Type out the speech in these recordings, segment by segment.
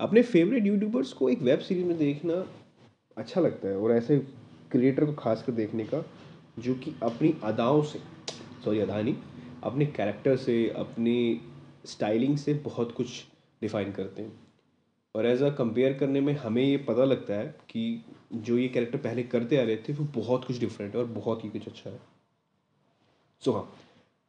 अपने favourite YouTubers को एक वेब सीरीज़ में देखना अच्छा लगता है और ऐसे क्रिएटर को खास कर देखने का जो कि अपनी अदाओं से सॉरी अदा नहीं अपने कैरेक्टर से अपनी स्टाइलिंग से बहुत कुछ डिफाइन करते हैं। और एज अ कंपेयर करने में हमें ये पता लगता है कि जो ये कैरेक्टर पहले करते आ रहे थे वो बहुत कुछ डिफरेंट है और बहुत ही कुछ अच्छा है। सो so, हाँ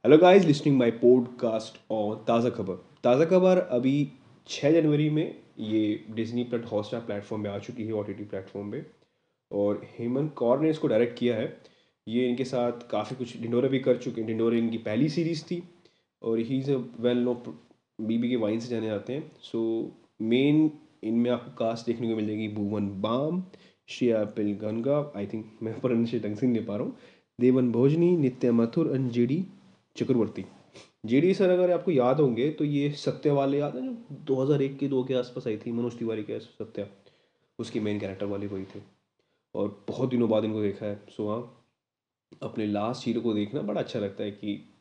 hello guys listing my podcast और ताज़ा खबर ताज़ा खबर अभी छः जनवरी में ये डिज्नी प्लट हॉटस्टार प्लेटफॉर्म पे आ चुकी है ओ टी प्लेटफॉर्म पे। और हेमंत कौर ने इसको डायरेक्ट किया है। ये इनके साथ काफ़ी कुछ डिंडोरे भी कर चुके हैं। डिंडोरे इनकी पहली सीरीज़ थी और he is a well known BB के वाइन से जाने जाते हैं। सो मेन इनमें आपको कास्ट देखने को मिल जाएगी Bhuvan Bam, Shreya Pilgaonkar I think मैं पर ढंग से नहीं पा रहा हूँ। Deven Bhojani, Nitya Mathur and Chakraborty. JD sir अगर आपको याद होंगे तो ये सत्य वाले याद है जो 2001 के दो के आसपास आई थी मनोज तिवारी के सत्या। उसकी मेन कैरेक्टर वाले वही थे। और बहुत दिनों बाद इनको देखा है। सो हाँ अपने लास्ट हीरो को देखना बड़ा अच्छा लगता है कि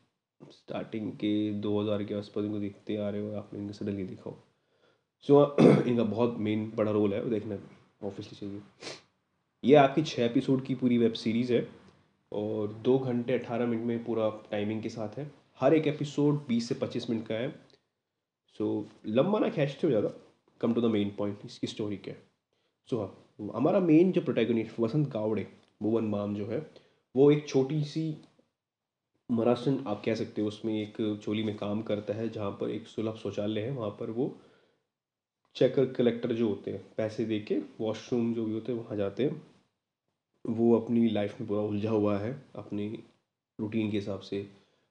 स्टार्टिंग के 2000 के आसपास इनको देखते आ रहे हो आपने इनको सडनली देखा हो। सो हाँ, इनका बहुत मेन बड़ा रोल है वो देखना ऑब्वियसली चाहिए। ये आपकी छः एपिसोड की पूरी वेब सीरीज़ है। और दो घंटे अठारह मिनट में पूरा टाइमिंग के साथ है। हर एक एपिसोड बीस से पच्चीस मिनट का है। सो लंबा ना खींचते हो ज़्यादा। Come to the main point इसकी स्टोरी क्या है? सो हाँ हमारा मेन जो प्रोटैगनिस्ट वसंत गावड़े, भुवन माम जो है, वो एक छोटी सी महाराष्ट्र आप कह सकते हो, उसमें एक चोली में काम करता है, जहाँ पर एक सुलभ शौचालय है, वहाँ पर वो चेकर कलेक्टर जो होते हैं, पैसे दे के वॉशरूम जो भी होते हैं, वहाँ जाते हैं। वो अपनी लाइफ में पूरा उलझा हुआ है अपनी रूटीन के हिसाब से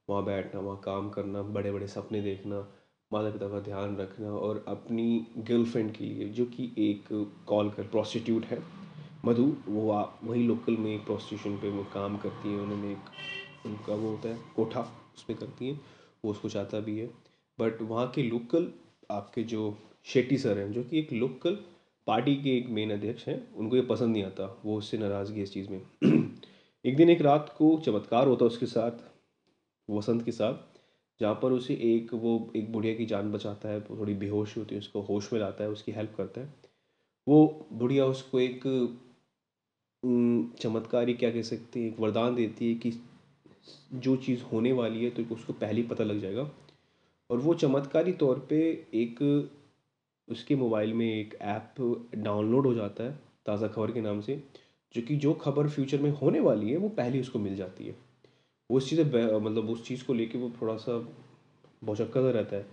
वहाँ बैठना वहाँ काम करना बड़े बड़े सपने देखना माता पिता का ध्यान रखना और अपनी गर्लफ्रेंड के लिए जो कि एक कॉल कर प्रोस्टिट्यूट है। मधु वो आ, वही लोकल में एक प्रोस्टिट्यूशन पे वो काम करती है उन्होंने एक उनका वो होता है कोठा उस पर करती हैं वो उसको चाहता भी है। बट वहाँ के लोकल आपके जो शेट्टी सर हैं जो कि एक लोकल पार्टी के एक मेन अध्यक्ष हैं, उनको ये पसंद नहीं आता, वो उससे नाराज़गी इस चीज़ में। एक दिन एक रात को चमत्कार होता उसके साथ, वसंत के साथ, जहाँ पर उसे एक, वो एक बुढ़िया की जान बचाता है, थोड़ी बेहोश होती है, उसको होश में लाता है, उसकी हेल्प करता है। वो बुढ़िया उसको एक चमत्कारी क्या कह सकते हैं, एक वरदान देती है कि जो चीज़ होने वाली है तो उसको पहले ही पता लग जाएगा। और वो चमत्कारी तौर पे एक उसके मोबाइल में एक ऐप डाउनलोड हो जाता है, ताज़ा खबर के नाम से, जो कि जो खबर फ्यूचर में होने वाली है, वो पहले उसको मिल जाती है। वो उस चीज़ मतलब उस चीज़ को लेके वो थोड़ा सा भौचक्का सा रहता है,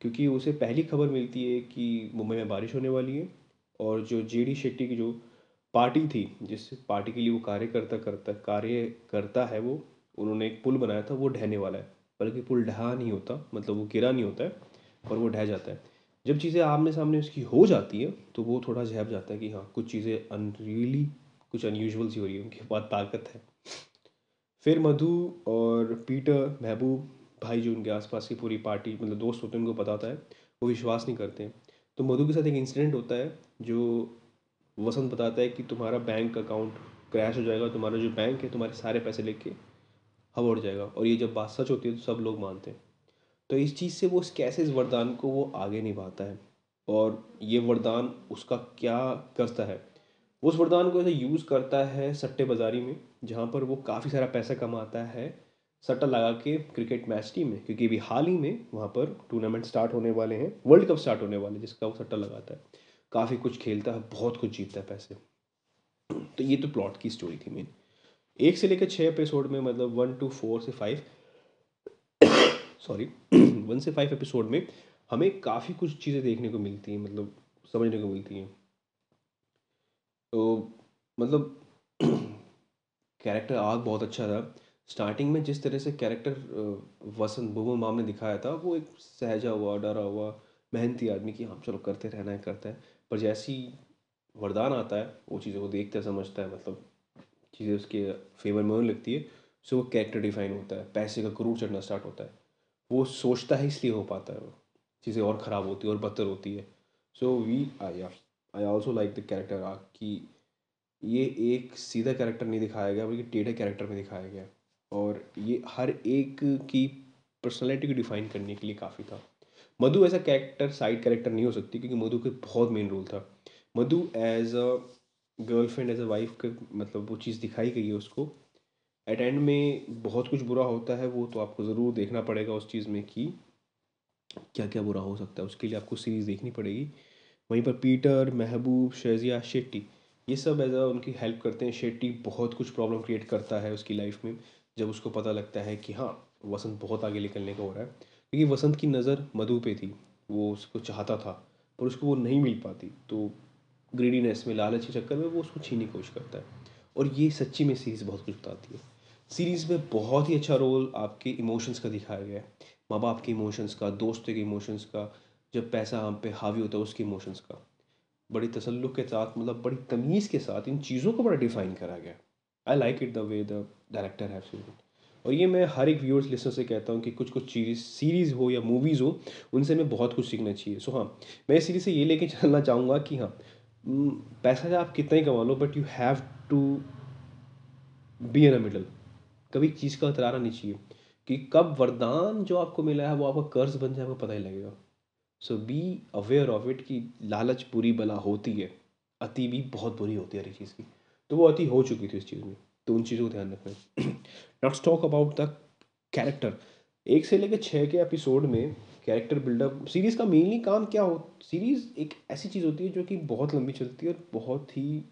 क्योंकि उसे पहली खबर मिलती है कि मुंबई में बारिश होने वाली है, और जो जे डी शेट्टी की जो पार्टी थी, जिस पार्टी के लिए वो कार्य करता करता कार्य करता है वो, उन्होंने एक पुल बनाया था, वो ढहने वाला है। बल्कि पुल ढहा नहीं होता मतलब वो गिरा नहीं होता है, और वो ढह जाता है। जब चीज़ें आमने सामने उसकी हो जाती है तो वो थोड़ा झेप जाता है कि हाँ कुछ चीज़ें अनरियली कुछ अनयूजल सी हो रही है, उनके पास ताकत है। फिर मधु और पीटर, महबूब भाई जो उनके आसपास की पूरी पार्टी मतलब दोस्त होते हैं, उनको पता होता है, वो विश्वास नहीं करते हैं। तो मधु के साथ एक इंसिडेंट होता है, जो वसंत बताता है कि तुम्हारा बैंक अकाउंट क्रैश हो जाएगा तुम्हारा जो बैंक है, तुम्हारे सारे पैसे लेके हवा उड़ जाएगा। और ये जब बात सच होती है तो सब लोग मानते हैं। तो इस चीज़ से वो कैसे इस वरदान को वो आगे निभाता है। और ये वरदान उसका क्या करता है? उस वरदान को ऐसे यूज़ करता है सट्टे बाज़ारी में, जहाँ पर वो काफ़ी सारा पैसा कमाता है सट्टा लगा के क्रिकेट मैच टीम में, क्योंकि अभी हाल ही में वहाँ पर टूर्नामेंट स्टार्ट होने वाले हैं, वर्ल्ड कप स्टार्ट होने वाले हैं, जिसका वो सट्टा लगाता है। काफ़ी कुछ खेलता है, बहुत कुछ जीतता है पैसे। तो ये तो प्लॉट की स्टोरी थी मेन। एक से लेकर छः एपिसोड में मतलब वन टू फोर से फाइव सॉरी वन से फाइव एपिसोड में हमें काफ़ी कुछ चीज़ें देखने को मिलती हैं मतलब समझने को मिलती हैं। तो मतलब कैरेक्टर आग बहुत अच्छा था। स्टार्टिंग में जिस तरह से कैरेक्टर वसंत, बुबो माम ने दिखाया था, वो एक सहजा हुआ, डरा हुआ, मेहनती आदमी की हाँ चलो करते रहना है, करता है। पर जैसी वरदान आता है, वो चीज़ों को देखता है, समझता है मतलब चीज़ें उसके फेवर में होने लगती है। सो वो कैरेक्टर डिफाइन होता है, पैसे का क्रूर चढ़ना स्टार्ट होता है। वो सोचता है इसलिए हो पाता है वो। चीज़ें और ख़राब होती है और बदतर होती है। So we I I also like the character arc कि ये एक सीधा कैरेक्टर नहीं दिखाया गया, बल्कि टेढ़े कैरेक्टर में दिखाया गया। और ये हर एक की पर्सनैलिटी को डिफाइन करने के लिए काफ़ी था। मधु ऐसा कैरेक्टर साइड कैरेक्टर नहीं हो सकती क्योंकि मधु के बहुत मेन रोल था। Madhu as a girlfriend as a wife के मतलब वो चीज़ दिखाई गई है उसको। एट एंड में बहुत कुछ बुरा होता है वो तो आपको ज़रूर देखना पड़ेगा उस चीज़ में कि क्या क्या बुरा हो सकता है। उसके लिए आपको सीरीज़ देखनी पड़ेगी। वहीं पर पीटर, महबूब शेजिया शेट्टी, ये सब एज उनकी हेल्प करते हैं। शेट्टी बहुत कुछ प्रॉब्लम क्रिएट करता है उसकी लाइफ में। जब उसको पता लगता है कि हाँ वसंत बहुत आगे निकलने का हो रहा है। क्योंकि वसंत की नज़र मधु पे थी। वो उसको चाहता था, पर उसको वो नहीं मिल पाती। तो ग्रीडीनेस में, लालच के चक्कर में वो उसको छीनने की कोशिश करता है। और ये सच्ची में सीरीज़ बहुत कुछ बताती है। सीरीज़ में बहुत ही अच्छा रोल आपके इमोशंस का दिखाया गया है। माँ बाप के इमोशंस का, दोस्तों के इमोशंस का, जब पैसा हम पे हावी होता है उसके इमोशंस का। बड़ी तसल्लुक के साथ मतलब बड़ी तमीज़ के साथ इन चीज़ों को बड़ा डिफाइन करा गया I like it the way the director have seen और ये मैं हर एक व्यूअर्स लिस्टर से कहता हूँ कि कुछ कुछ चीज़ सीरीज़ हो या मूवीज़ हो, उनसे मैं बहुत कुछ सीखना चाहिए। सो हाँ मैं इस सीरीज़ से ये लेके चलना चाहूँगा कि हाँ पैसा आप कितना ही कमा लो but you have to be in a middle कभी चीज़ का उतराना नहीं चाहिए। कि कब वरदान जो आपको मिला है, वो आपका कर्ज बन जाए, आपको पता ही लगेगा। So be aware of it कि लालच बुरी बला होती है। अति भी बहुत बुरी होती है हर चीज़ की। तो वो अति हो चुकी थी इस चीज़ में। तो उन चीज़ों को ध्यान रखना not talk about the character एक से लेकर छः के एपिसोड में कैरेक्टर बिल्डअप सीरीज़ का मेनली काम क्या हो सीरीज़ एक ऐसी चीज़ होती है जो कि बहुत लंबी चलती है और बहुत ही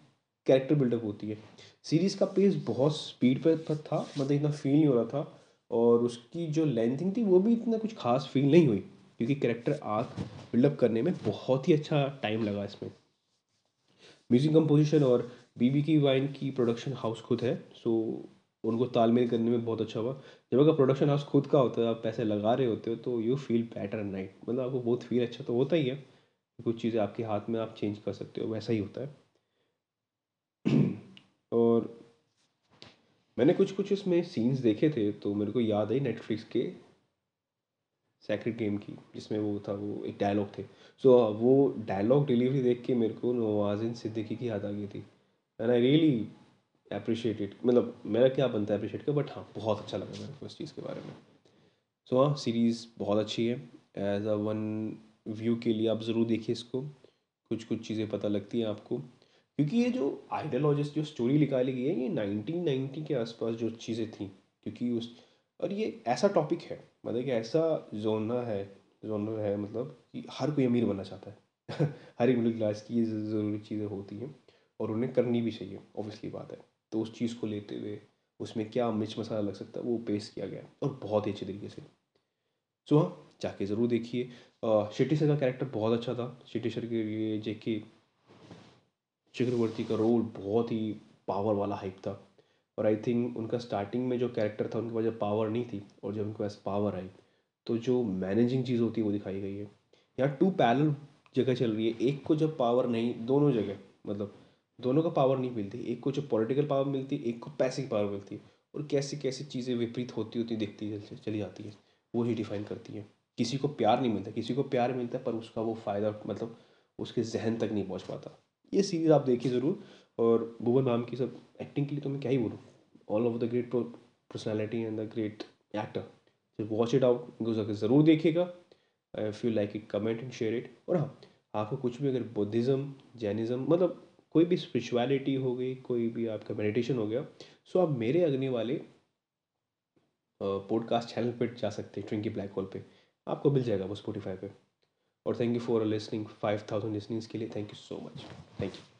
कैरेक्टर बिल्डअप होती है। सीरीज़ का पेस बहुत स्पीड पर था मतलब इतना फील नहीं हो रहा था। और उसकी जो लेंथिंग थी, वो भी इतना कुछ खास फील नहीं हुई, क्योंकि कैरेक्टर आर्क बिल्डअप करने में बहुत ही अच्छा टाइम लगा इसमें। म्यूज़िक कंपोजिशन और बीबी की वाइन की प्रोडक्शन हाउस खुद है सो उनको तालमेल करने में बहुत अच्छा हुआ। जब अगर प्रोडक्शन हाउस खुद का होता है, आप पैसे लगा रहे होते हो तो यू फील बेटर नाइट मतलब आपको बहुत फील अच्छा तो होता ही है कुछ चीज़ें आपके हाथ में आप चेंज कर सकते हो, वैसा ही होता है और मैंने कुछ कुछ इसमें सीन्स देखे थे तो मेरे को याद आई नेटफ्लिक्स के सेक्रेट गेम की जिसमें वो था वो एक डायलॉग थे। सो so, वो डायलॉग डिलीवरी देख के मेरे को नवाजिन सिद्दीकी की याद आ गई थी। And I really appreciate it मतलब मेरा क्या बनता है अप्रिशिएट का बट हाँ बहुत अच्छा लगा मेरे को इस चीज़ के बारे में। सो so, हाँ सीरीज़ बहुत अच्छी है। एज अ वन व्यू के लिए आप ज़रूर देखिए इसको। कुछ कुछ चीज़ें पता लगती हैं आपको। क्योंकि ये जो आइडियोलॉजिस्ट, जो स्टोरी निकाली गई है, ये नाइनटीन नाइन्टी के आसपास जो चीज़ें थी, क्योंकि उस, और ये ऐसा टॉपिक है मतलब कि ऐसा जोना है जोनर है मतलब कि हर कोई अमीर बनना चाहता है। हर एक मिडिल क्लास की ये ज़रूरी चीज़ें होती हैं, और उन्हें करनी भी चाहिए ऑब्वियसली बात है। तो उस चीज़ को लेते हुए, उसमें क्या मिर्च मसाला लग सकता है, वो पेश किया गया, और बहुत ही अच्छे तरीके से। सो हाँ जाके ज़रूर देखिए। शेट्टी सर का कैरेक्टर बहुत अच्छा था। शेट्टी सर के लिए जेके चक्रवर्ती का रोल बहुत ही पावर वाला हाइप था। और आई थिंक उनका स्टार्टिंग में जो कैरेक्टर था, उनके पास जब पावर नहीं थी और जब उनके पास पावर आई तो जो मैनेजिंग चीज़ होती है, वो दिखाई गई है। यहाँ टू पैरल जगह चल रही है। एक को जब पावर नहीं, दोनों जगह मतलब दोनों का पावर नहीं मिलती। एक को जो पॉलिटिकल पावर मिलती है एक को पैसे की पावर मिलती है और कैसी कैसी चीज़ें विपरीत होती होती, दिखती, चली जाती है। वो ही डिफाइन करती है। किसी को प्यार नहीं मिलता, किसी को प्यार मिलता है, पर उसका वो फ़ायदा मतलब उसके जहन तक नहीं पहुँच पाता। ये सीरीज़ आप देखिए ज़रूर। और भुवन मैम की सब एक्टिंग के लिए तो मैं क्या ही बोलूँ? All of the great personality and the great actor watch it out ज़रूर देखिएगा। If you like it comment and share it और हाँ आपको कुछ भी अगर बुद्धिज़्म जैनिज़्म मतलब कोई भी स्पिरिचुअलिटी हो गई, कोई भी आपका मेडिटेशन हो गया सो आप मेरे अग्नि वाले पॉडकास्ट चैनल पर जा सकते हैं ट्विंकी ब्लैक होल पे। आपको मिल जाएगा वो स्पोटीफाई पे। और thank you for listening five thousand listenings के लिए. Thank you so much thank you